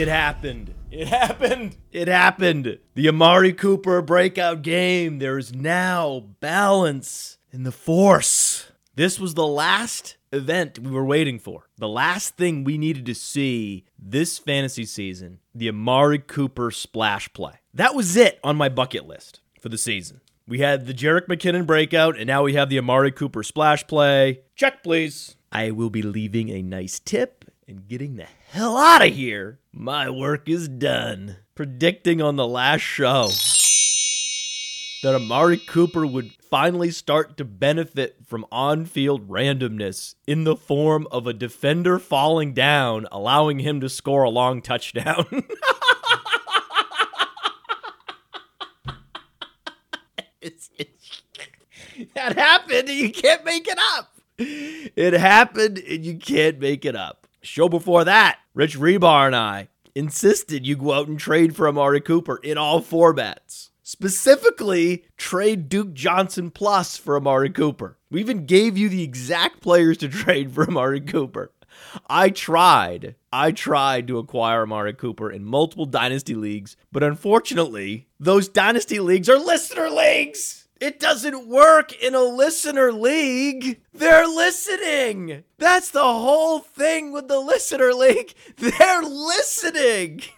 It happened. It happened. It happened. The Amari Cooper breakout game. There is now balance in the force. This was the last event we were waiting for. The last thing we needed to see this fantasy season the Amari Cooper splash play. That was it on my bucket list for the season. We had the Jerick McKinnon breakout, and now we have the Amari Cooper splash play. Check, please. I will be leaving a nice tip and getting the hell out of here. My work is done. Predicting on the last show that Amari Cooper would finally start to benefit from on field randomness in the form of a defender falling down, allowing him to score a long touchdown. that happened and you can't make it up. It happened and you can't make it up. Show before that, Rich Hribar and I insisted you go out and trade for Amari Cooper in all formats. Specifically, trade Duke Johnson plus for Amari Cooper. We even gave you the exact players to trade for Amari Cooper. I tried. I tried to acquire Amari Cooper in multiple dynasty leagues, but unfortunately, those dynasty leagues are listener leagues. It doesn't work in a listener league. They're listening. That's the whole thing with the listener league. They're listening.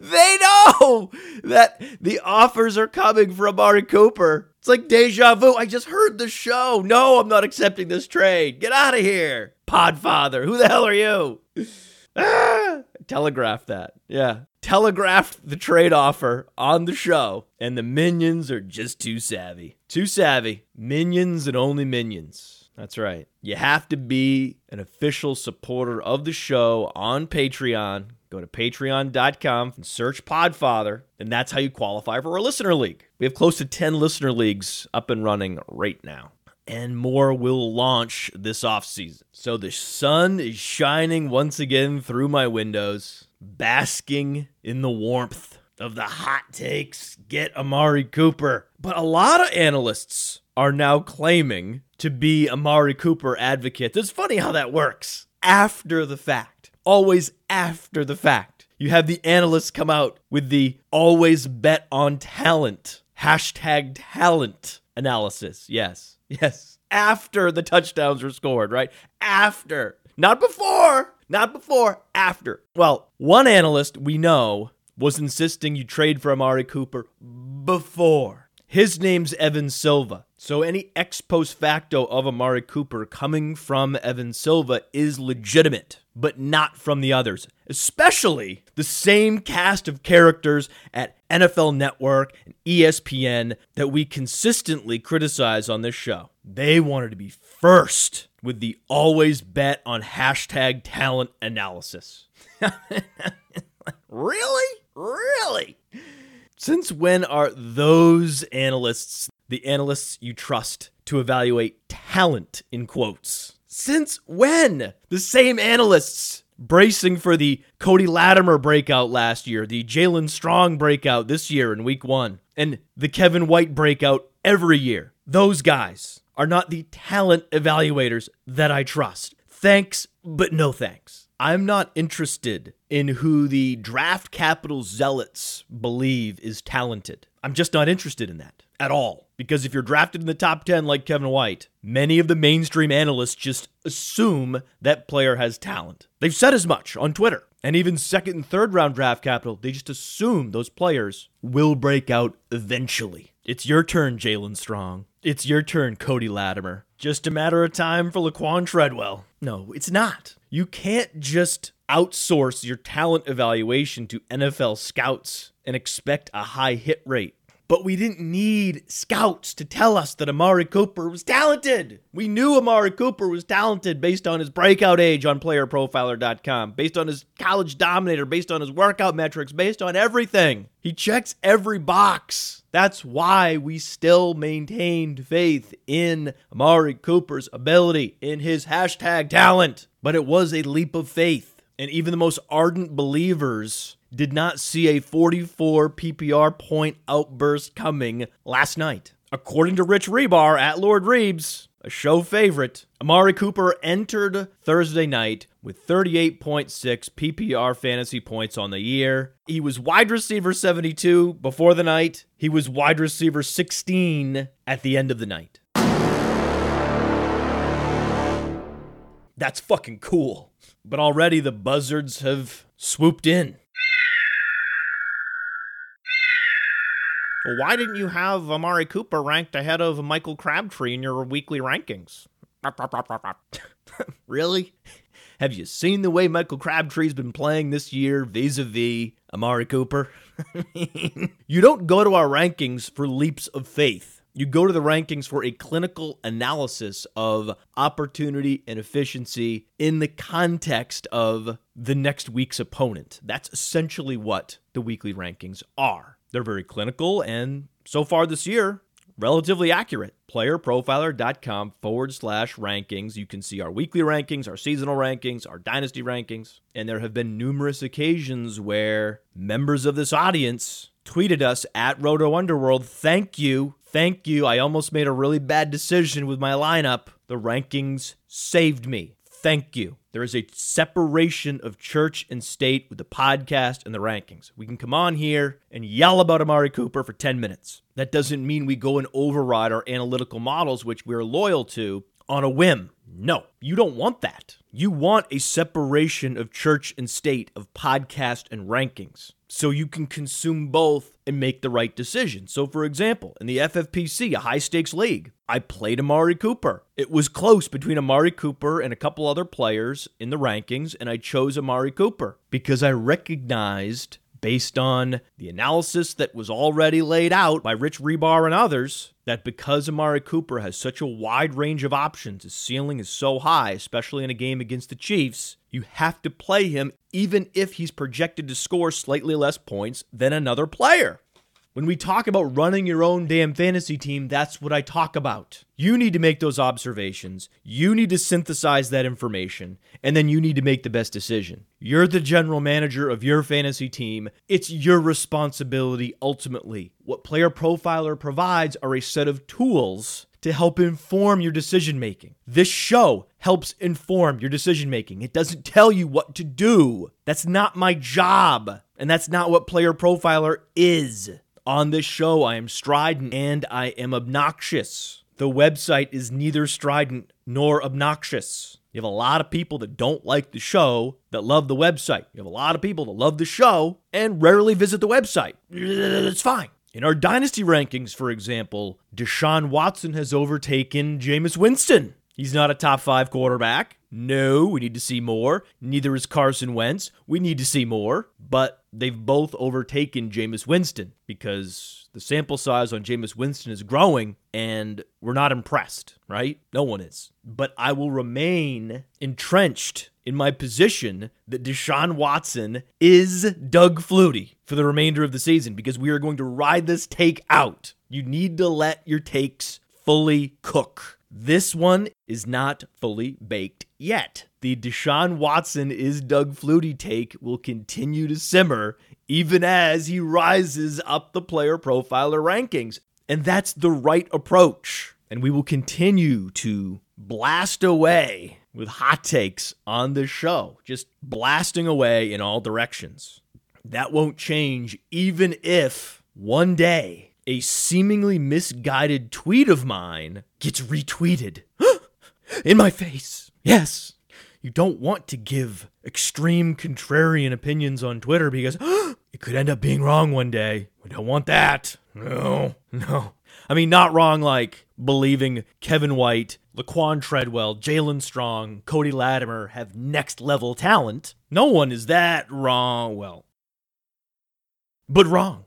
They know that the offers are coming from Amari Cooper. It's like deja vu. I just heard the show. No, I'm not accepting this trade. Get out of here. Podfather, who the hell are you? Ah, telegraphed that. Yeah. Telegraphed the trade offer on the show, and the minions are just too savvy. Too savvy. Minions and only minions. That's right. You have to be an official supporter of the show on Patreon. Go to patreon.com and search Podfather, and that's how you qualify for a listener league. We have close to 10 listener leagues up and running right now and more will launch this offseason. So the sun is shining once again through my windows, basking in the warmth of the hot takes. Get Amari Cooper. But a lot of analysts are now claiming to be Amari Cooper advocates. It's funny how that works. After the fact, always after the fact. You have the analysts come out with the always bet on talent, hashtag talent analysis. Yes. Yes. After the touchdowns were scored, right? After. Not before. Not before. After. Well, one analyst we know was insisting you trade for Amari Cooper before. His name's Evan Silva. So any ex post facto of Amari Cooper coming from Evan Silva is legitimate, but not from the others, especially the same cast of characters at NFL Network and ESPN that we consistently criticize on this show. They wanted to be first with the always bet on hashtag talent analysis. really? Really? Since when are those analysts the analysts you trust to evaluate talent in quotes? Since when? The same analysts bracing for the Cody Latimer breakout last year, the Jalen Strong breakout this year in week one, and the Kevin White breakout every year. Those guys are not the talent evaluators that I trust. Thanks, but no thanks. I'm not interested in who the draft capital zealots believe is talented. I'm just not interested in that at all. Because if you're drafted in the top 10 like Kevin White, many of the mainstream analysts just assume that player has talent. They've said as much on Twitter. And even second and third round draft capital, they just assume those players will break out eventually. It's your turn, Jalen Strong. It's your turn, Cody Latimer. Just a matter of time for Laquan Treadwell. No, it's not. You can't just outsource your talent evaluation to NFL scouts and expect a high hit rate. But we didn't need scouts to tell us that Amari Cooper was talented. We knew Amari Cooper was talented based on his breakout age on playerprofiler.com, based on his college dominator, based on his workout metrics, based on everything. He checks every box. That's why we still maintained faith in Amari Cooper's ability, in his hashtag talent. But it was a leap of faith. And even the most ardent believers did not see a 44 PPR point outburst coming last night. According to Rich Hribar at Lord Reebs, a show favorite, Amari Cooper entered Thursday night with 38.6 PPR fantasy points on the year. He was wide receiver 72 before the night. He was wide receiver 16 at the end of the night. That's fucking cool. But already the buzzards have swooped in. Why didn't you have Amari Cooper ranked ahead of Michael Crabtree in your weekly rankings? really? Have you seen the way Michael Crabtree's been playing this year vis a vis Amari Cooper? you don't go to our rankings for leaps of faith. You go to the rankings for a clinical analysis of opportunity and efficiency in the context of the next week's opponent. That's essentially what the weekly rankings are. They're very clinical and so far this year, relatively accurate. Playerprofiler.com forward slash rankings. You can see our weekly rankings, our seasonal rankings, our dynasty rankings. And there have been numerous occasions where members of this audience tweeted us at Roto Underworld, thank you, thank you. I almost made a really bad decision with my lineup. The rankings saved me. Thank you. There is a separation of church and state with the podcast and the rankings. We can come on here and yell about Amari Cooper for 10 minutes. That doesn't mean we go and override our analytical models, which we're loyal to, on a whim. No, you don't want that. You want a separation of church and state, of podcast and rankings so you can consume both and make the right decision. So, for example, in the FFPC, a high stakes league, I played Amari Cooper. It was close between Amari Cooper and a couple other players in the rankings, and I chose Amari Cooper because I recognized, based on the analysis that was already laid out by Rich Hribar and others, that because Amari Cooper has such a wide range of options, his ceiling is so high, especially in a game against the Chiefs, you have to play him even if he's projected to score slightly less points than another player. When we talk about running your own damn fantasy team, that's what I talk about. You need to make those observations. You need to synthesize that information, and then you need to make the best decision. You're the general manager of your fantasy team. It's your responsibility ultimately. What Player Profiler provides are a set of tools to help inform your decision making. This show helps inform your decision making. It doesn't tell you what to do. That's not my job. And that's not what Player Profiler is. On this show, I am strident and I am obnoxious. The website is neither strident nor obnoxious. You have a lot of people that don't like the show that love the website. You have a lot of people that love the show and rarely visit the website. It's fine. In our dynasty rankings, for example, Deshaun Watson has overtaken Jameis Winston. He's not a top five quarterback. No, we need to see more. Neither is Carson Wentz. We need to see more. But they've both overtaken Jameis Winston because the sample size on Jameis Winston is growing and we're not impressed, right? No one is. But I will remain entrenched in my position that Deshaun Watson is Doug Flutie for the remainder of the season because we are going to ride this take out. You need to let your takes fully cook. This one is not fully baked yet. The Deshaun Watson is Doug Flutie take will continue to simmer even as he rises up the player profiler rankings. And that's the right approach. And we will continue to blast away with hot takes on the show, just blasting away in all directions. That won't change even if one day a seemingly misguided tweet of mine gets retweeted in my face. Yes, you don't want to give extreme contrarian opinions on Twitter because it could end up being wrong one day. We don't want that. No, no. I mean, not wrong like believing Kevin White, Laquan Treadwell, Jalen Strong, Cody Latimer have next level talent. No one is that wrong. Well, but wrong.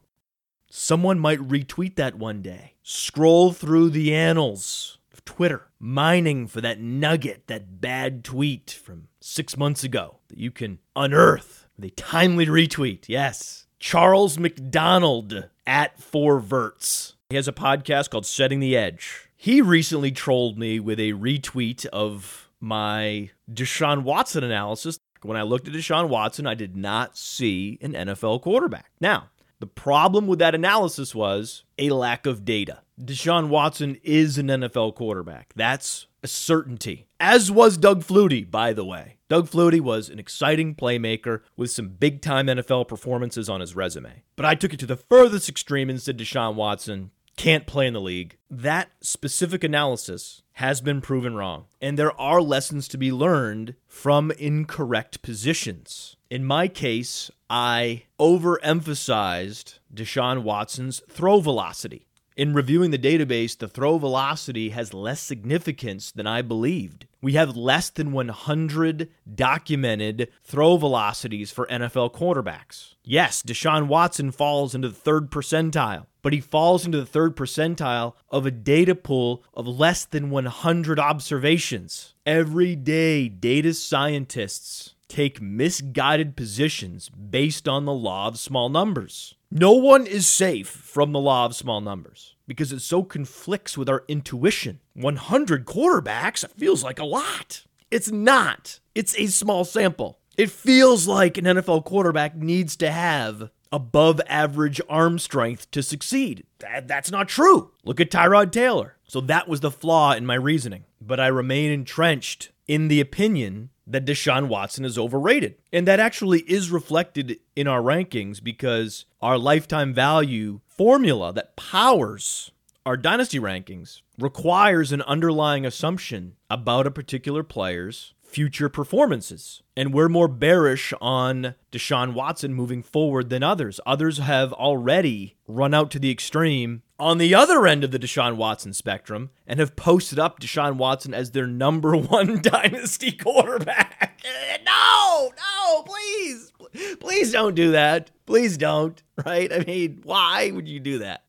Someone might retweet that one day. Scroll through the annals of Twitter, mining for that nugget, that bad tweet from six months ago that you can unearth with a timely retweet. Yes. Charles McDonald at Four Verts. He has a podcast called Setting the Edge. He recently trolled me with a retweet of my Deshaun Watson analysis. When I looked at Deshaun Watson, I did not see an NFL quarterback. Now, the problem with that analysis was a lack of data. Deshaun Watson is an NFL quarterback. That's a certainty. As was Doug Flutie, by the way. Doug Flutie was an exciting playmaker with some big time NFL performances on his resume. But I took it to the furthest extreme and said Deshaun Watson can't play in the league. That specific analysis has been proven wrong. And there are lessons to be learned from incorrect positions. In my case, I overemphasized Deshaun Watson's throw velocity. In reviewing the database, the throw velocity has less significance than I believed. We have less than 100 documented throw velocities for NFL quarterbacks. Yes, Deshaun Watson falls into the third percentile, but he falls into the third percentile of a data pool of less than 100 observations. Every day, data scientists take misguided positions based on the law of small numbers. No one is safe from the law of small numbers because it so conflicts with our intuition. 100 quarterbacks feels like a lot. It's not, it's a small sample. It feels like an NFL quarterback needs to have above average arm strength to succeed. That, that's not true. Look at Tyrod Taylor. So that was the flaw in my reasoning. But I remain entrenched in the opinion that Deshaun Watson is overrated. And that actually is reflected in our rankings because our lifetime value formula that powers our dynasty rankings requires an underlying assumption about a particular player's future performances. And we're more bearish on Deshaun Watson moving forward than others. Others have already run out to the extreme on the other end of the Deshaun Watson spectrum and have posted up Deshaun Watson as their number one dynasty quarterback. no, no, please, please don't do that. Please don't, right? I mean, why would you do that?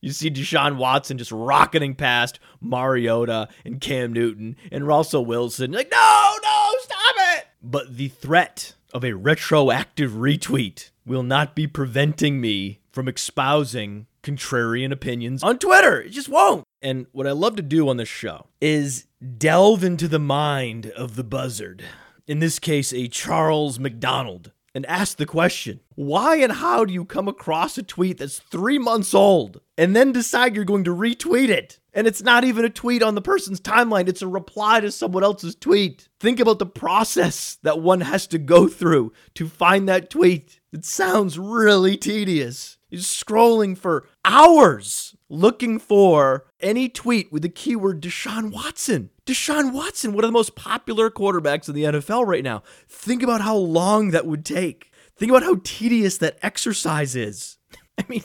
You see Deshaun Watson just rocketing past Mariota and Cam Newton and Russell Wilson. Like, no, no, stop it. But the threat of a retroactive retweet will not be preventing me from espousing contrarian opinions on Twitter. It just won't. And what I love to do on this show is delve into the mind of the buzzard. In this case, a Charles McDonald and ask the question why and how do you come across a tweet that's three months old and then decide you're going to retweet it? And it's not even a tweet on the person's timeline, it's a reply to someone else's tweet. Think about the process that one has to go through to find that tweet. It sounds really tedious. You're scrolling for hours looking for any tweet with the keyword Deshaun Watson. Deshaun Watson, one of the most popular quarterbacks in the NFL right now. Think about how long that would take. Think about how tedious that exercise is. I mean,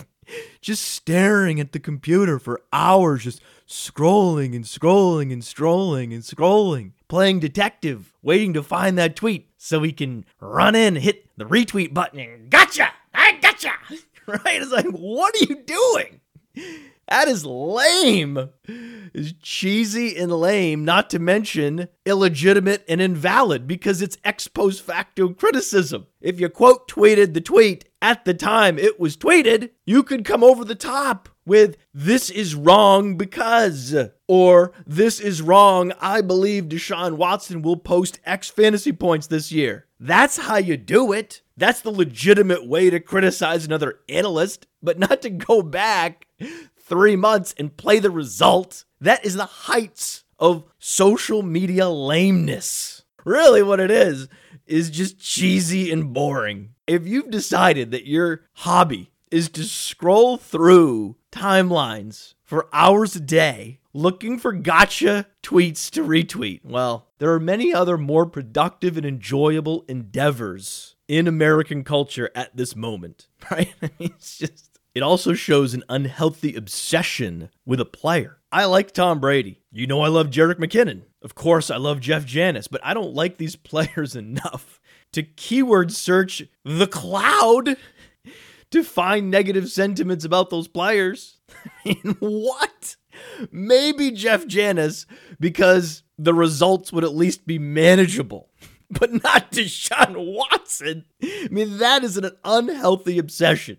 just staring at the computer for hours, just scrolling and scrolling and scrolling and scrolling, playing detective, waiting to find that tweet so he can run in, hit the retweet button, and gotcha! I gotcha! Right? It's like, what are you doing? That is lame. Is cheesy and lame, not to mention illegitimate and invalid because it's ex post facto criticism. If you quote tweeted the tweet at the time it was tweeted, you could come over the top with this is wrong because or this is wrong I believe Deshaun Watson will post X fantasy points this year. That's how you do it. That's the legitimate way to criticize another analyst, but not to go back three months and play the result. That is the heights of social media lameness. Really, what it is, is just cheesy and boring. If you've decided that your hobby is to scroll through timelines for hours a day looking for gotcha tweets to retweet, well, there are many other more productive and enjoyable endeavors in American culture at this moment, right? it's just it also shows an unhealthy obsession with a player. I like Tom Brady. You know I love Jerick McKinnon. Of course, I love Jeff Janis, but I don't like these players enough to keyword search the cloud to find negative sentiments about those players. What? Maybe Jeff Janis because the results would at least be manageable but not Deshaun Watson. I mean, that is an unhealthy obsession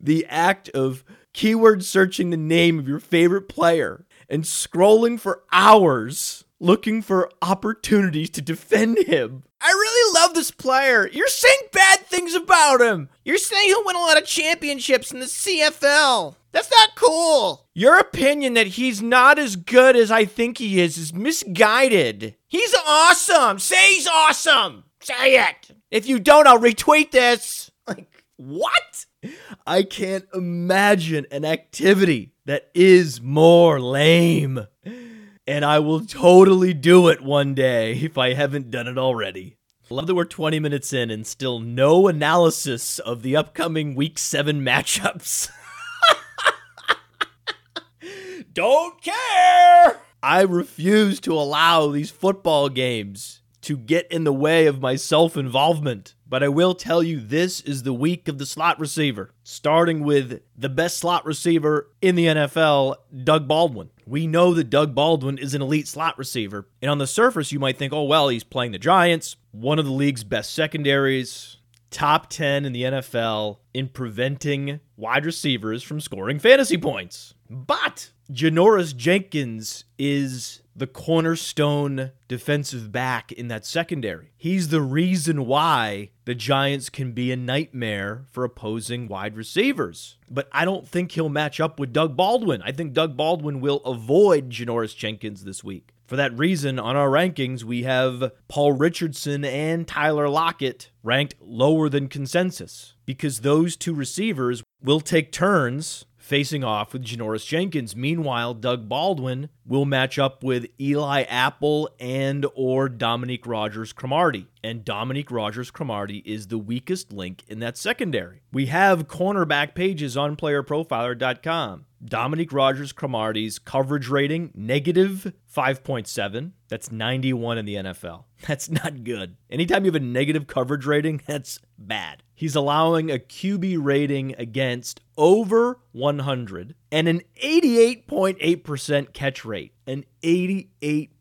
the act of keyword searching the name of your favorite player and scrolling for hours looking for opportunities to defend him. I really love this player. You're saying bad things about him. You're saying he'll win a lot of championships in the CFL. That's not cool. Your opinion that he's not as good as I think he is is misguided. He's awesome. Say he's awesome. Say it. If you don't, I'll retweet this. Like, what? I can't imagine an activity that is more lame. And I will totally do it one day if I haven't done it already. Love that we're 20 minutes in and still no analysis of the upcoming week 7 matchups. Don't care! I refuse to allow these football games to get in the way of my self involvement. But I will tell you this is the week of the slot receiver, starting with the best slot receiver in the NFL, Doug Baldwin. We know that Doug Baldwin is an elite slot receiver. And on the surface, you might think, oh, well, he's playing the Giants, one of the league's best secondaries, top 10 in the NFL in preventing wide receivers from scoring fantasy points. But Janoris Jenkins is the cornerstone defensive back in that secondary. He's the reason why the Giants can be a nightmare for opposing wide receivers. But I don't think he'll match up with Doug Baldwin. I think Doug Baldwin will avoid Janoris Jenkins this week. For that reason, on our rankings, we have Paul Richardson and Tyler Lockett ranked lower than consensus because those two receivers will take turns facing off with Janoris Jenkins. Meanwhile, Doug Baldwin will match up with Eli Apple and or Dominique Rodgers Cromartie. And Dominique Rodgers Cromartie is the weakest link in that secondary. We have cornerback pages on playerprofiler.com. Dominique Rodgers Cromartie's coverage rating negative 5.7. That's 91 in the NFL. That's not good. Anytime you have a negative coverage rating, that's bad. He's allowing a QB rating against over 100 and an 88.8% catch rate. An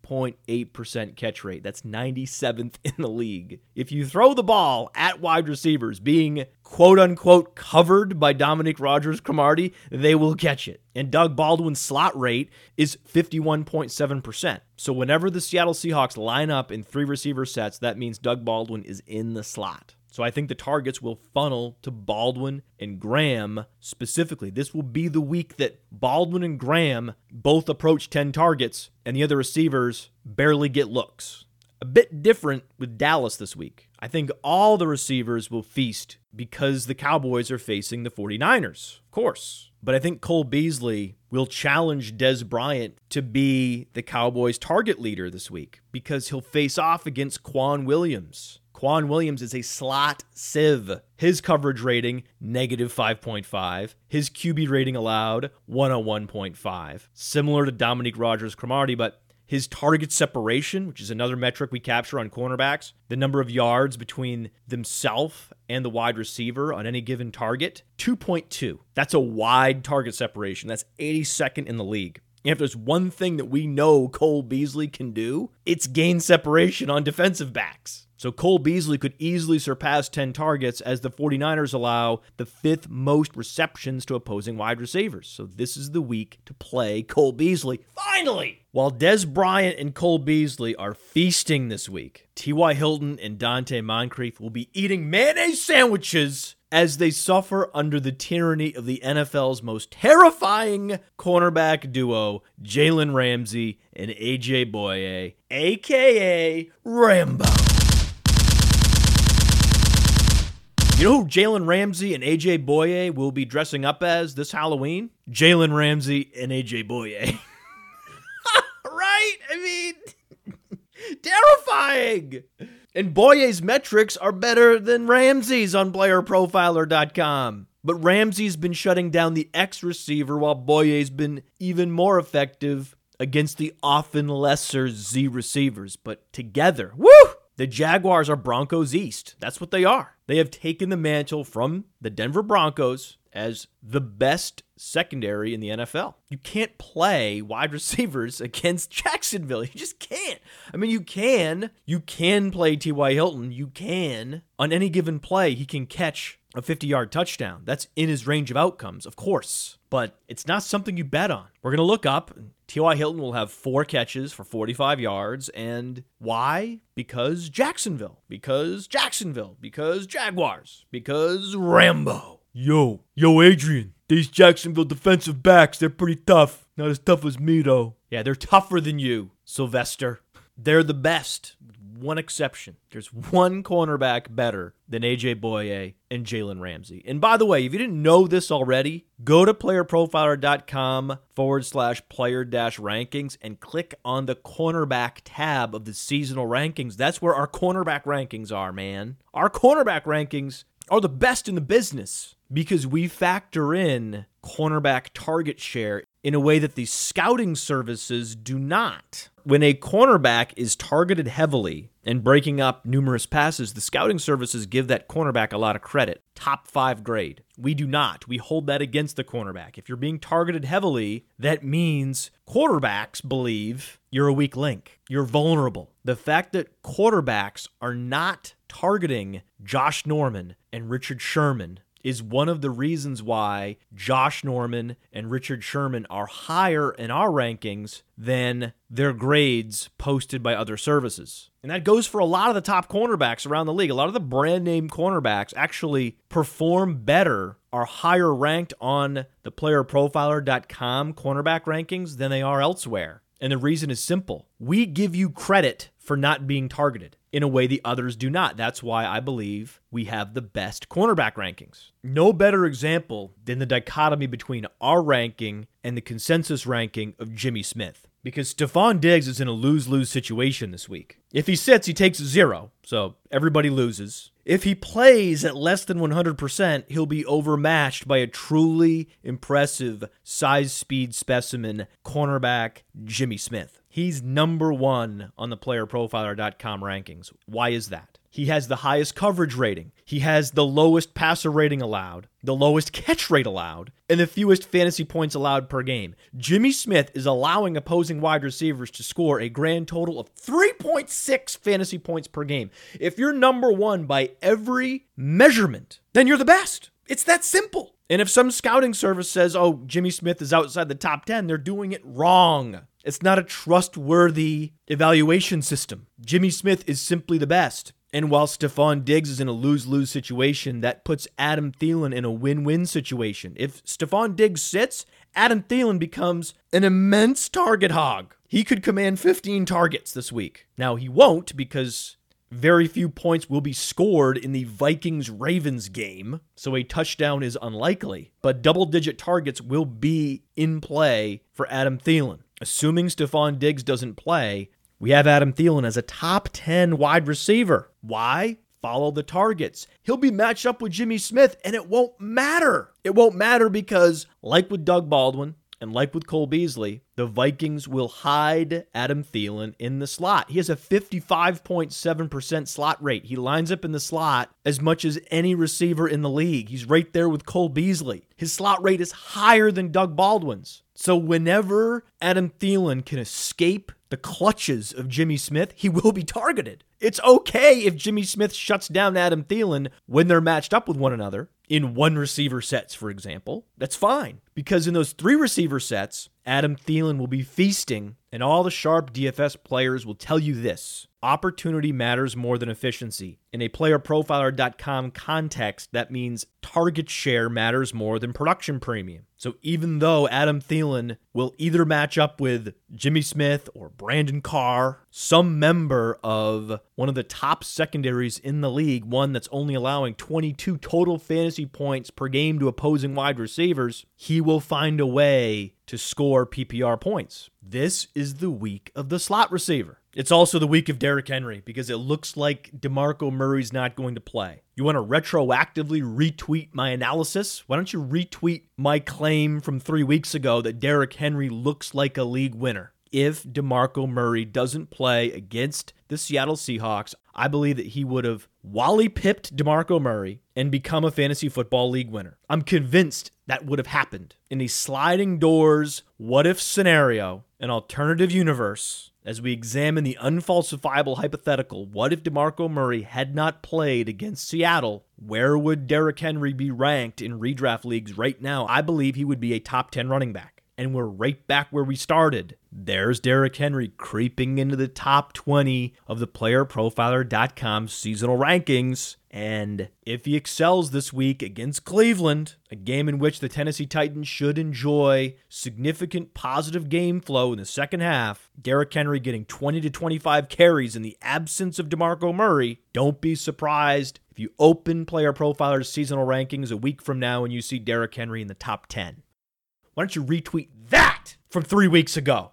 88.8% catch rate. That's 97th in the league. If you throw the ball at wide receivers being quote unquote covered by Dominique Rodgers Cromartie, they will catch it. And Doug Baldwin's slot rate is 51.7%. So whenever the Seattle Seahawks line up in three receiver sets, that means Doug Baldwin is in the slot. So I think the targets will funnel to Baldwin and Graham specifically. This will be the week that Baldwin and Graham both approach 10 targets and the other receivers barely get looks. A bit different with Dallas this week. I think all the receivers will feast because the Cowboys are facing the 49ers, of course. But I think Cole Beasley will challenge Dez Bryant to be the Cowboys' target leader this week because he'll face off against K'Waun Williams. K'Waun Williams is a slot sieve. His coverage rating, negative 5.5. His QB rating allowed, 101.5. Similar to Dominique Rodgers Cromartie, but his target separation, which is another metric we capture on cornerbacks, the number of yards between themselves and the wide receiver on any given target, 2.2. That's a wide target separation. That's 82nd in the league. And if there's one thing that we know Cole Beasley can do, it's gain separation on defensive backs. So Cole Beasley could easily surpass 10 targets as the 49ers allow the fifth most receptions to opposing wide receivers. So this is the week to play Cole Beasley. Finally! While Dez Bryant and Cole Beasley are feasting this week, T.Y. Hilton and Donte Moncrief will be eating mayonnaise sandwiches as they suffer under the tyranny of the NFL's most terrifying cornerback duo, Jalen Ramsey and AJ Bouye, aka Rambo. You know who Jalen Ramsey and AJ Bouye will be dressing up as this Halloween? Jalen Ramsey and AJ Bouye. right? I mean, terrifying. And Bouye's metrics are better than Ramsey's on playerprofiler.com. But Ramsey's been shutting down the X receiver while Bouye's been even more effective against the often lesser Z receivers. But together, woo! The Jaguars are Broncos East. That's what they are. They have taken the mantle from the Denver Broncos as the best secondary in the NFL. You can't play wide receivers against Jacksonville. You just can't. I mean, you can. You can play T.Y. Hilton. You can. On any given play, he can catch a 50 yard touchdown. That's in his range of outcomes, of course, but it's not something you bet on. We're going to look up. T.Y. Hilton will have four catches for 45 yards. And why? Because Jacksonville. Because Jacksonville. Because Jaguars. Because Rambo. Yo, yo, Adrian. These Jacksonville defensive backs, they're pretty tough. Not as tough as me, though. Yeah, they're tougher than you, Sylvester. They're the best. One exception. There's one cornerback better than AJ Bouye and Jalen Ramsey. And by the way, if you didn't know this already, go to playerprofiler.com forward slash player dash rankings and click on the cornerback tab of the seasonal rankings. That's where our cornerback rankings are, man. Our cornerback rankings are the best in the business because we factor in cornerback target share in a way that the scouting services do not. When a cornerback is targeted heavily and breaking up numerous passes, the scouting services give that cornerback a lot of credit. Top five grade. We do not. We hold that against the cornerback. If you're being targeted heavily, that means quarterbacks believe you're a weak link. You're vulnerable. The fact that quarterbacks are not targeting Josh Norman and Richard Sherman is one of the reasons why Josh Norman and Richard Sherman are higher in our rankings than their grades posted by other services. And that goes for a lot of the top cornerbacks around the league. A lot of the brand name cornerbacks actually perform better, are higher ranked on the playerprofiler.com cornerback rankings than they are elsewhere. And the reason is simple we give you credit for not being targeted in a way the others do not. That's why I believe we have the best cornerback rankings. No better example than the dichotomy between our ranking and the consensus ranking of Jimmy Smith. Because Stefon Diggs is in a lose lose situation this week. If he sits, he takes zero, so everybody loses. If he plays at less than 100%, he'll be overmatched by a truly impressive size speed specimen cornerback, Jimmy Smith. He's number one on the playerprofiler.com rankings. Why is that? He has the highest coverage rating. He has the lowest passer rating allowed, the lowest catch rate allowed, and the fewest fantasy points allowed per game. Jimmy Smith is allowing opposing wide receivers to score a grand total of 3.6 fantasy points per game. If you're number one by every measurement, then you're the best. It's that simple. And if some scouting service says, oh, Jimmy Smith is outside the top 10, they're doing it wrong. It's not a trustworthy evaluation system. Jimmy Smith is simply the best. And while Stefon Diggs is in a lose lose situation, that puts Adam Thielen in a win win situation. If Stefon Diggs sits, Adam Thielen becomes an immense target hog. He could command 15 targets this week. Now, he won't because very few points will be scored in the Vikings Ravens game, so a touchdown is unlikely. But double digit targets will be in play for Adam Thielen. Assuming Stefon Diggs doesn't play, we have Adam Thielen as a top 10 wide receiver. Why? Follow the targets. He'll be matched up with Jimmy Smith, and it won't matter. It won't matter because, like with Doug Baldwin, and like with Cole Beasley, the Vikings will hide Adam Thielen in the slot. He has a 55.7% slot rate. He lines up in the slot as much as any receiver in the league. He's right there with Cole Beasley. His slot rate is higher than Doug Baldwin's. So whenever Adam Thielen can escape the clutches of Jimmy Smith, he will be targeted. It's okay if Jimmy Smith shuts down Adam Thielen when they're matched up with one another in one receiver sets, for example. That's fine because in those three receiver sets, Adam Thielen will be feasting, and all the sharp DFS players will tell you this opportunity matters more than efficiency. In a playerprofiler.com context, that means target share matters more than production premium. So even though Adam Thielen will either match up with Jimmy Smith or Brandon Carr, some member of one of the top secondaries in the league, one that's only allowing 22 total fantasy points per game to opposing wide receivers, he will find a way to score PPR points. This is the week of the slot receiver. It's also the week of Derrick Henry because it looks like DeMarco Murray's not going to play. You want to retroactively retweet my analysis? Why don't you retweet my claim from three weeks ago that Derrick Henry looks like a league winner? If DeMarco Murray doesn't play against the Seattle Seahawks, I believe that he would have Wally pipped DeMarco Murray and become a fantasy football league winner. I'm convinced that would have happened in a sliding doors what if scenario, an alternative universe as we examine the unfalsifiable hypothetical what if DeMarco Murray had not played against Seattle? Where would Derrick Henry be ranked in redraft leagues right now? I believe he would be a top 10 running back. And we're right back where we started. There's Derrick Henry creeping into the top 20 of the playerprofiler.com seasonal rankings. And if he excels this week against Cleveland, a game in which the Tennessee Titans should enjoy significant positive game flow in the second half, Derrick Henry getting 20 to 25 carries in the absence of DeMarco Murray, don't be surprised if you open Player Profiler's seasonal rankings a week from now and you see Derrick Henry in the top 10. Why don't you retweet that from three weeks ago?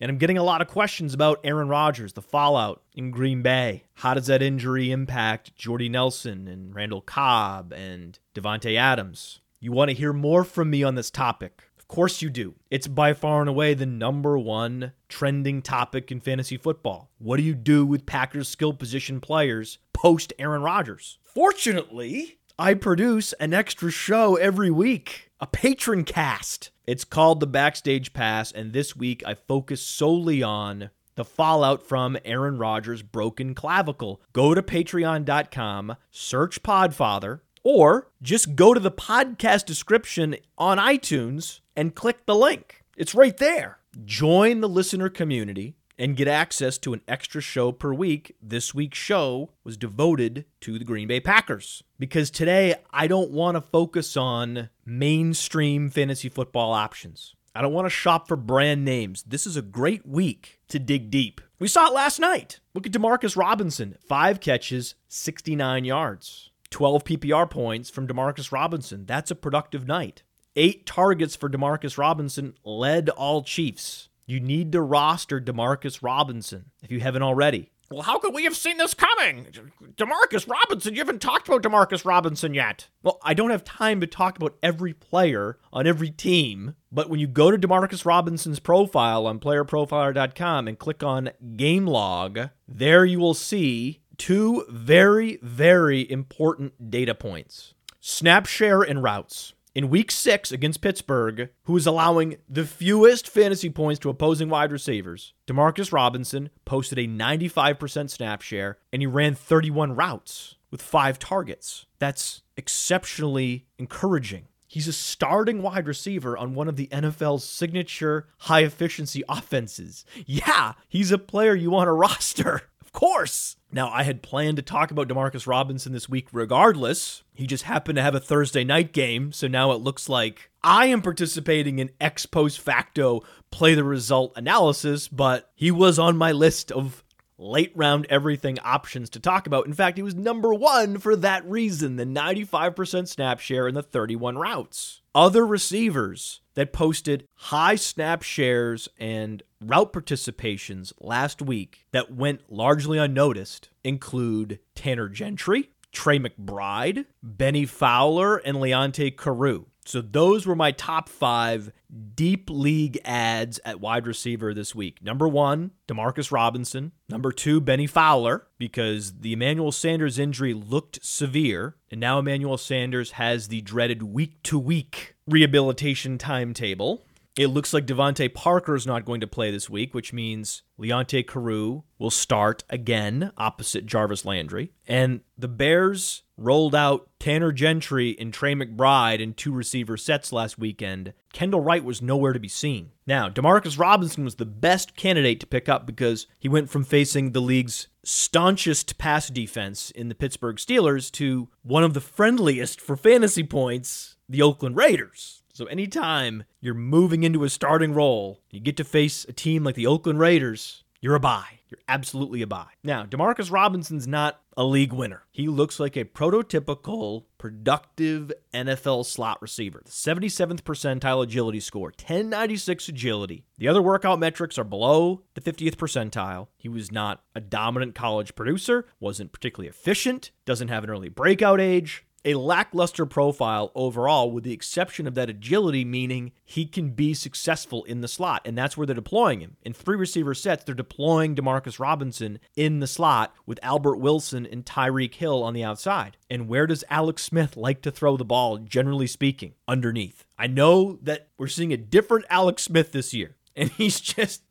And I'm getting a lot of questions about Aaron Rodgers, the fallout in Green Bay. How does that injury impact Jordy Nelson and Randall Cobb and Davante Adams? You want to hear more from me on this topic? Of course you do. It's by far and away the number one trending topic in fantasy football. What do you do with Packers skill position players post Aaron Rodgers? Fortunately, I produce an extra show every week, a patron cast it's called the Backstage Pass, and this week I focus solely on the fallout from Aaron Rodgers' broken clavicle. Go to patreon.com, search Podfather, or just go to the podcast description on iTunes and click the link. It's right there. Join the listener community and get access to an extra show per week. This week's show was devoted to the Green Bay Packers because today I don't want to focus on mainstream fantasy football options. I don't want to shop for brand names. This is a great week to dig deep. We saw it last night. Look at Demarcus Robinson, five catches, 69 yards. 12 PPR points from Demarcus Robinson. That's a productive night. Eight targets for Demarcus Robinson led all Chiefs. You need to roster Demarcus Robinson if you haven't already. Well, how could we have seen this coming? Demarcus Robinson, you haven't talked about Demarcus Robinson yet. Well, I don't have time to talk about every player on every team, but when you go to Demarcus Robinson's profile on playerprofiler.com and click on game log, there you will see two very, very important data points snap share and routes in week six against Pittsburgh, who is allowing the fewest fantasy points to opposing wide receivers, Demarcus Robinson posted a 95% snap share and he ran 31 routes with five targets. That's exceptionally encouraging. He's a starting wide receiver on one of the NFL's signature high efficiency offenses. Yeah, he's a player you want to roster. Of course. Now, I had planned to talk about Demarcus Robinson this week regardless. He just happened to have a Thursday night game, so now it looks like I am participating in ex post facto play the result analysis, but he was on my list of late round everything options to talk about. In fact, he was number one for that reason the 95% snap share and the 31 routes. Other receivers that posted high snap shares and route participations last week that went largely unnoticed include Tanner Gentry, Tre McBride, Benny Fowler, and Leonte Carroo. So those were my top five deep league ads at wide receiver this week. Number one, Demarcus Robinson. Number two, Benny Fowler, because the Emmanuel Sanders injury looked severe. And now Emmanuel Sanders has the dreaded week to week rehabilitation timetable. It looks like DeVante Parker is not going to play this week, which means Leonte Carroo will start again opposite Jarvis Landry. And the Bears rolled out Tanner Gentry and Tre McBride in two receiver sets last weekend. Kendall Wright was nowhere to be seen. Now, Demarcus Robinson was the best candidate to pick up because he went from facing the league's staunchest pass defense in the Pittsburgh Steelers to one of the friendliest for fantasy points, the Oakland Raiders. So anytime you're moving into a starting role, you get to face a team like the Oakland Raiders, you're a buy. You're absolutely a buy. Now, Demarcus Robinson's not a league winner. He looks like a prototypical, productive NFL slot receiver. The 77th percentile agility score, 1096 agility. The other workout metrics are below the 50th percentile. He was not a dominant college producer, wasn't particularly efficient, doesn't have an early breakout age, a lackluster profile overall, with the exception of that agility, meaning he can be successful in the slot. And that's where they're deploying him. In three receiver sets, they're deploying Demarcus Robinson in the slot with Albert Wilson and Tyreek Hill on the outside. And where does Alex Smith like to throw the ball, generally speaking? Underneath. I know that we're seeing a different Alex Smith this year, and he's just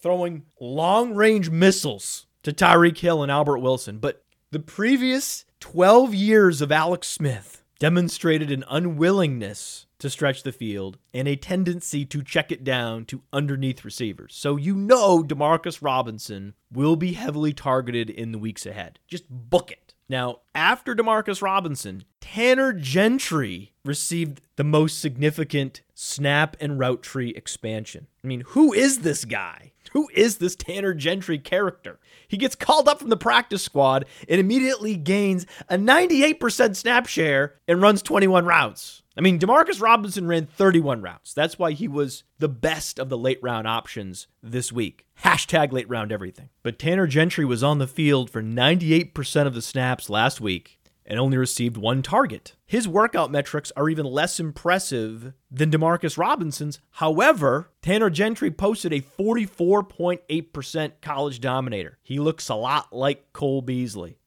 throwing long range missiles to Tyreek Hill and Albert Wilson. But the previous 12 years of Alex Smith demonstrated an unwillingness to stretch the field and a tendency to check it down to underneath receivers. So you know Demarcus Robinson will be heavily targeted in the weeks ahead. Just book it. Now, after Demarcus Robinson, Tanner Gentry received the most significant snap and route tree expansion. I mean, who is this guy? Who is this Tanner Gentry character? He gets called up from the practice squad and immediately gains a 98% snap share and runs 21 routes. I mean, Demarcus Robinson ran 31 routes. That's why he was the best of the late round options this week. Hashtag late round everything. But Tanner Gentry was on the field for 98% of the snaps last week and only received one target. His workout metrics are even less impressive than Demarcus Robinson's. However, Tanner Gentry posted a 44.8% college dominator. He looks a lot like Cole Beasley.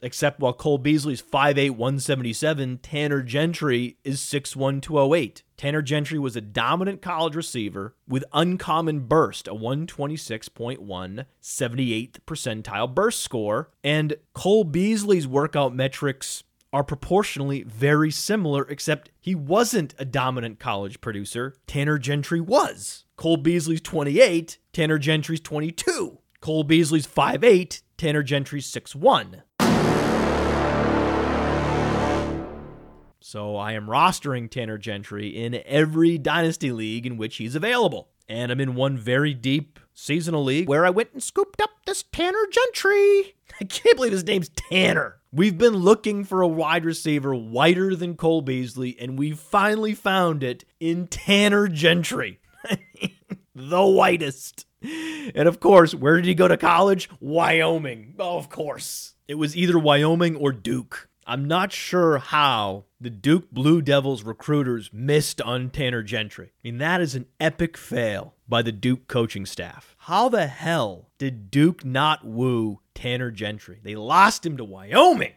Except while Cole Beasley's 5'8, 177, Tanner Gentry is 6'1, 208. Tanner Gentry was a dominant college receiver with uncommon burst, a 126.1, 78th percentile burst score. And Cole Beasley's workout metrics are proportionally very similar, except he wasn't a dominant college producer. Tanner Gentry was. Cole Beasley's 28, Tanner Gentry's 22. Cole Beasley's 5'8, Tanner Gentry's 6'1. So I am rostering Tanner Gentry in every dynasty league in which he's available. And I'm in one very deep seasonal league where I went and scooped up this Tanner Gentry. I can't believe his name's Tanner. We've been looking for a wide receiver whiter than Cole Beasley, and we finally found it in Tanner Gentry. the whitest. And of course, where did he go to college? Wyoming. Oh, of course. It was either Wyoming or Duke. I'm not sure how the Duke Blue Devils recruiters missed on Tanner Gentry. I mean, that is an epic fail by the Duke coaching staff. How the hell did Duke not woo Tanner Gentry? They lost him to Wyoming.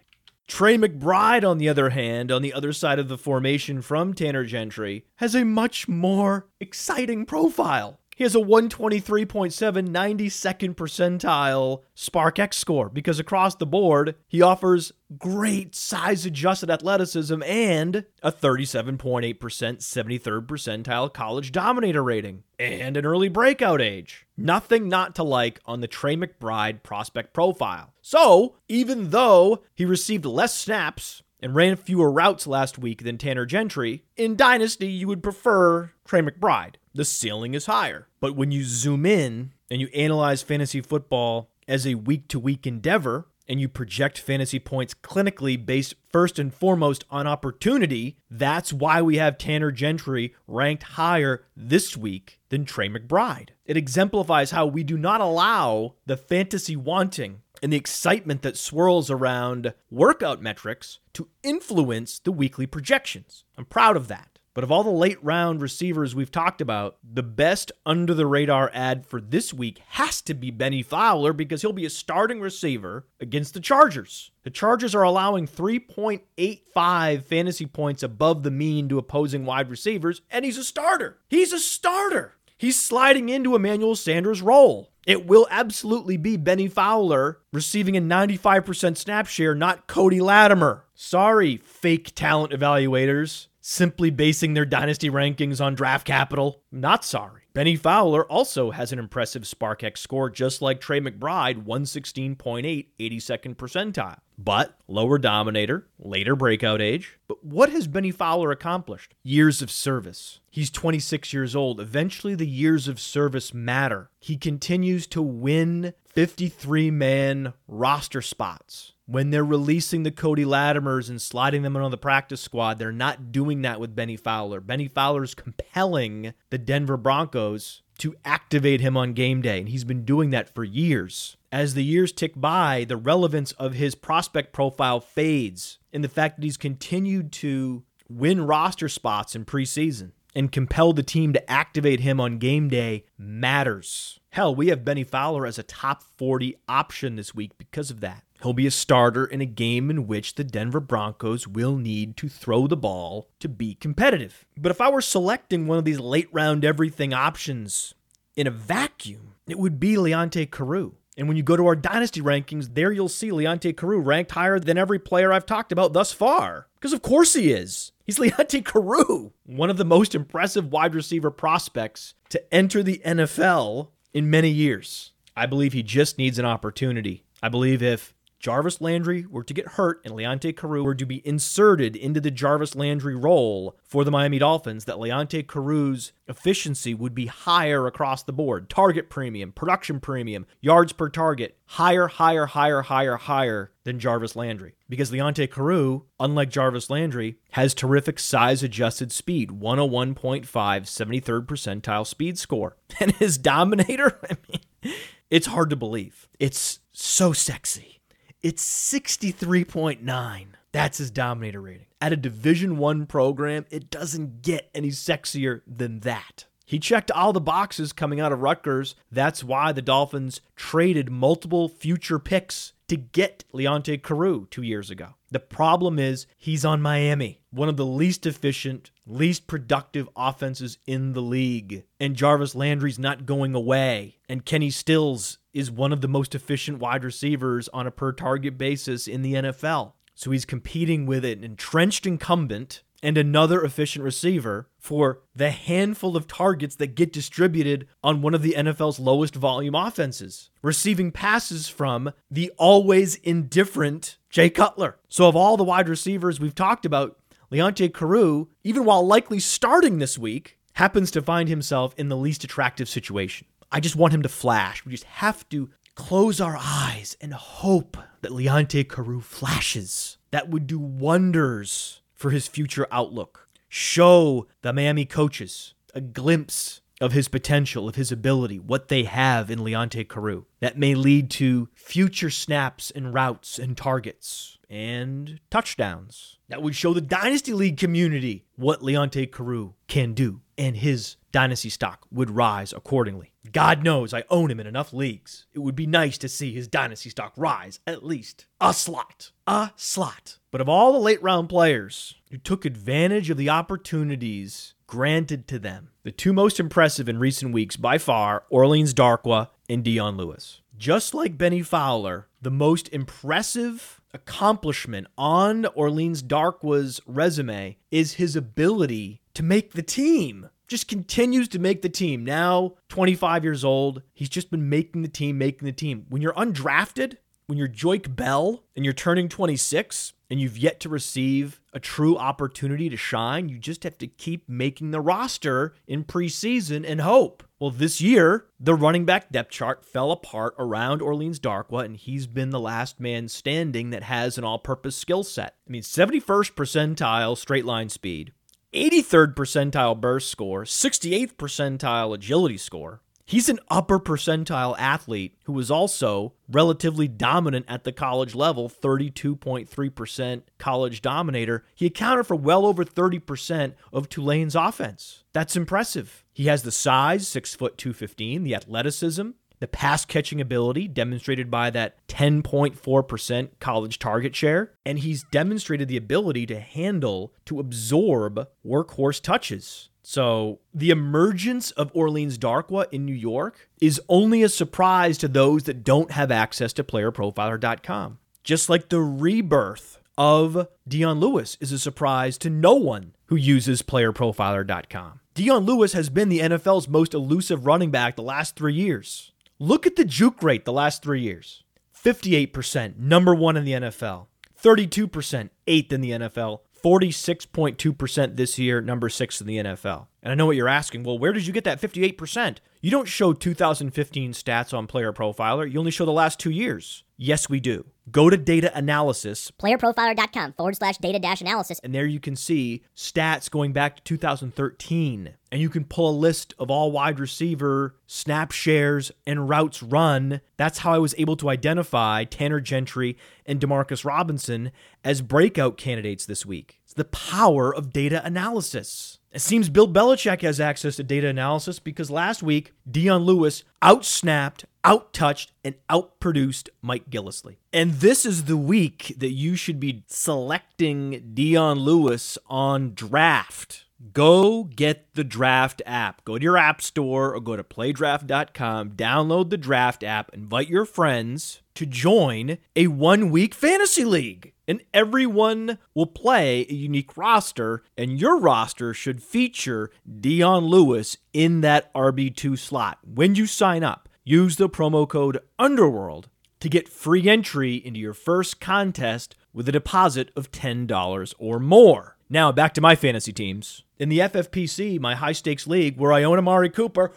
Tre McBride, on the other hand, on the other side of the formation from Tanner Gentry, has a much more exciting profile. He has a 123.7 92nd percentile SPARQ-x score because across the board, he offers great size adjusted athleticism and a 37.8% 73rd percentile college dominator rating and an early breakout age. Nothing not to like on the Tre McBride prospect profile. So, even though he received less snaps and ran fewer routes last week than Tanner Gentry, in Dynasty you would prefer Tre McBride the ceiling is higher. But when you zoom in and you analyze fantasy football as a week to week endeavor, and you project fantasy points clinically based first and foremost on opportunity, that's why we have Tanner Gentry ranked higher this week than Tre McBride. It exemplifies how we do not allow the fantasy wanting and the excitement that swirls around workout metrics to influence the weekly projections. I'm proud of that. But of all the late round receivers we've talked about, the best under the radar ad for this week has to be Bennie Fowler because he'll be a starting receiver against the Chargers. The Chargers are allowing 3.85 fantasy points above the mean to opposing wide receivers, and he's a starter. He's a starter. He's sliding into Emmanuel Sanders' role. It will absolutely be Bennie Fowler receiving a 95% snap share, not Cody Latimer. Sorry, fake talent evaluators simply basing their dynasty rankings on draft capital. Not sorry. Bennie Fowler also has an impressive SPARQ-x score, just like Tre McBride, 116.8, 82nd percentile. But lower dominator, later breakout age. But what has Bennie Fowler accomplished? Years of service. He's 26 years old. Eventually, the years of service matter. He continues to win 53 man roster spots when they're releasing the Cody Latimers and sliding them on the practice squad, they're not doing that with Bennie Fowler. Bennie Fowler is compelling the Denver Broncos to activate him on game day, and he's been doing that for years. As the years tick by, the relevance of his prospect profile fades, and the fact that he's continued to win roster spots in preseason and compel the team to activate him on game day matters. Hell, we have Bennie Fowler as a top 40 option this week because of that. He'll be a starter in a game in which the Denver Broncos will need to throw the ball to be competitive. But if I were selecting one of these late round everything options in a vacuum, it would be Leonte Carroo. And when you go to our dynasty rankings, there you'll see Leonte Carroo ranked higher than every player I've talked about thus far. Because of course he is. He's Leonte Carroo, one of the most impressive wide receiver prospects to enter the NFL in many years. I believe he just needs an opportunity. I believe if Jarvis Landry were to get hurt and Leonte Carroo were to be inserted into the Jarvis Landry role for the Miami Dolphins, that Leonte Carroo's efficiency would be higher across the board. Target premium, production premium, yards per target, higher, higher, higher, higher, higher than Jarvis Landry. Because Leonte Carroo, unlike Jarvis Landry, has terrific size adjusted speed 101.5, 73rd percentile speed score. And his dominator, I mean, it's hard to believe. It's so sexy. It's 63.9. That's his dominator rating. At a Division 1 program, it doesn't get any sexier than that. He checked all the boxes coming out of Rutgers. That's why the Dolphins traded multiple future picks to get Leonte Carroo two years ago. The problem is he's on Miami, one of the least efficient, least productive offenses in the league. And Jarvis Landry's not going away. And Kenny Stills is one of the most efficient wide receivers on a per target basis in the NFL. So he's competing with an entrenched incumbent and another efficient receiver for the handful of targets that get distributed on one of the NFL's lowest volume offenses, receiving passes from the always indifferent Jay Cutler. So, of all the wide receivers we've talked about, Leonte Carroo, even while likely starting this week, happens to find himself in the least attractive situation. I just want him to flash. We just have to close our eyes and hope that Leonte Carroo flashes. That would do wonders for his future outlook. Show the Miami coaches a glimpse of his potential, of his ability, what they have in Leonte Carroo. That may lead to future snaps and routes and targets and touchdowns. That would show the Dynasty League community what Leonte Carroo can do, and his dynasty stock would rise accordingly. God knows I own him in enough leagues. It would be nice to see his dynasty stock rise at least a slot. A slot. But of all the late round players who took advantage of the opportunities granted to them, the two most impressive in recent weeks by far, Orleans Darkwa and Dion Lewis. Just like Bennie Fowler, the most impressive accomplishment on Orleans Darkwa's resume is his ability to make the team just continues to make the team. Now, 25 years old, he's just been making the team, making the team. When you're undrafted, when you're Joique Bell and you're turning 26 and you've yet to receive a true opportunity to shine, you just have to keep making the roster in preseason and hope. Well, this year, the running back depth chart fell apart around Orleans Darkwa, and he's been the last man standing that has an all purpose skill set. I mean, 71st percentile straight line speed, 83rd percentile burst score, 68th percentile agility score. He's an upper percentile athlete who was also relatively dominant at the college level, 32.3% college dominator. He accounted for well over 30% of Tulane's offense. That's impressive. He has the size, 6 foot 215, the athleticism, the pass catching ability demonstrated by that 10.4% college target share, and he's demonstrated the ability to handle, to absorb workhorse touches. So, the emergence of Orleans Darkwa in New York is only a surprise to those that don't have access to playerprofiler.com. Just like the rebirth of Dion Lewis is a surprise to no one who uses playerprofiler.com. Dion Lewis has been the NFL's most elusive running back the last three years. Look at the juke rate the last three years 58%, number one in the NFL, 32%, eighth in the NFL, 46.2% this year, number six in the NFL. And I know what you're asking. Well, where did you get that 58%? You don't show 2015 stats on Player Profiler, you only show the last two years. Yes, we do. Go to data analysis, playerprofiler.com forward slash data dash analysis. and there you can see stats going back to 2013. And you can pull a list of all wide receiver snap shares and routes run. That's how I was able to identify Tanner Gentry and Demarcus Robinson as breakout candidates this week. It's the power of data analysis. It seems Bill Belichick has access to data analysis because last week, Dion Lewis outsnapped, outtouched, and outproduced Mike Gillislee. And this is the week that you should be selecting Dion Lewis on draft. Go get the Draft app. Go to your app store or go to playdraft.com, download the Draft app, invite your friends to join a one week fantasy league. And everyone will play a unique roster, and your roster should feature Dion Lewis in that RB2 slot. When you sign up, use the promo code UNDERWORLD to get free entry into your first contest with a deposit of $10 or more. Now, back to my fantasy teams. In the FFPC, my high stakes league where I own Amari Cooper,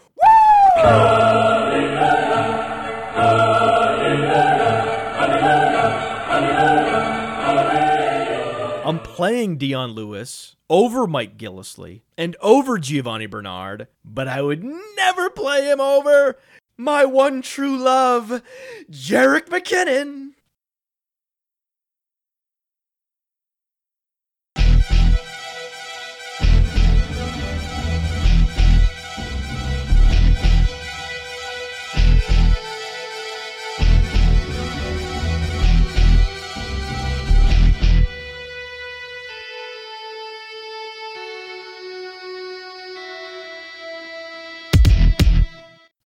I'm playing Dion Lewis over Mike Gillislee and over Giovani Bernard, but I would never play him over my one true love, Jerick McKinnon.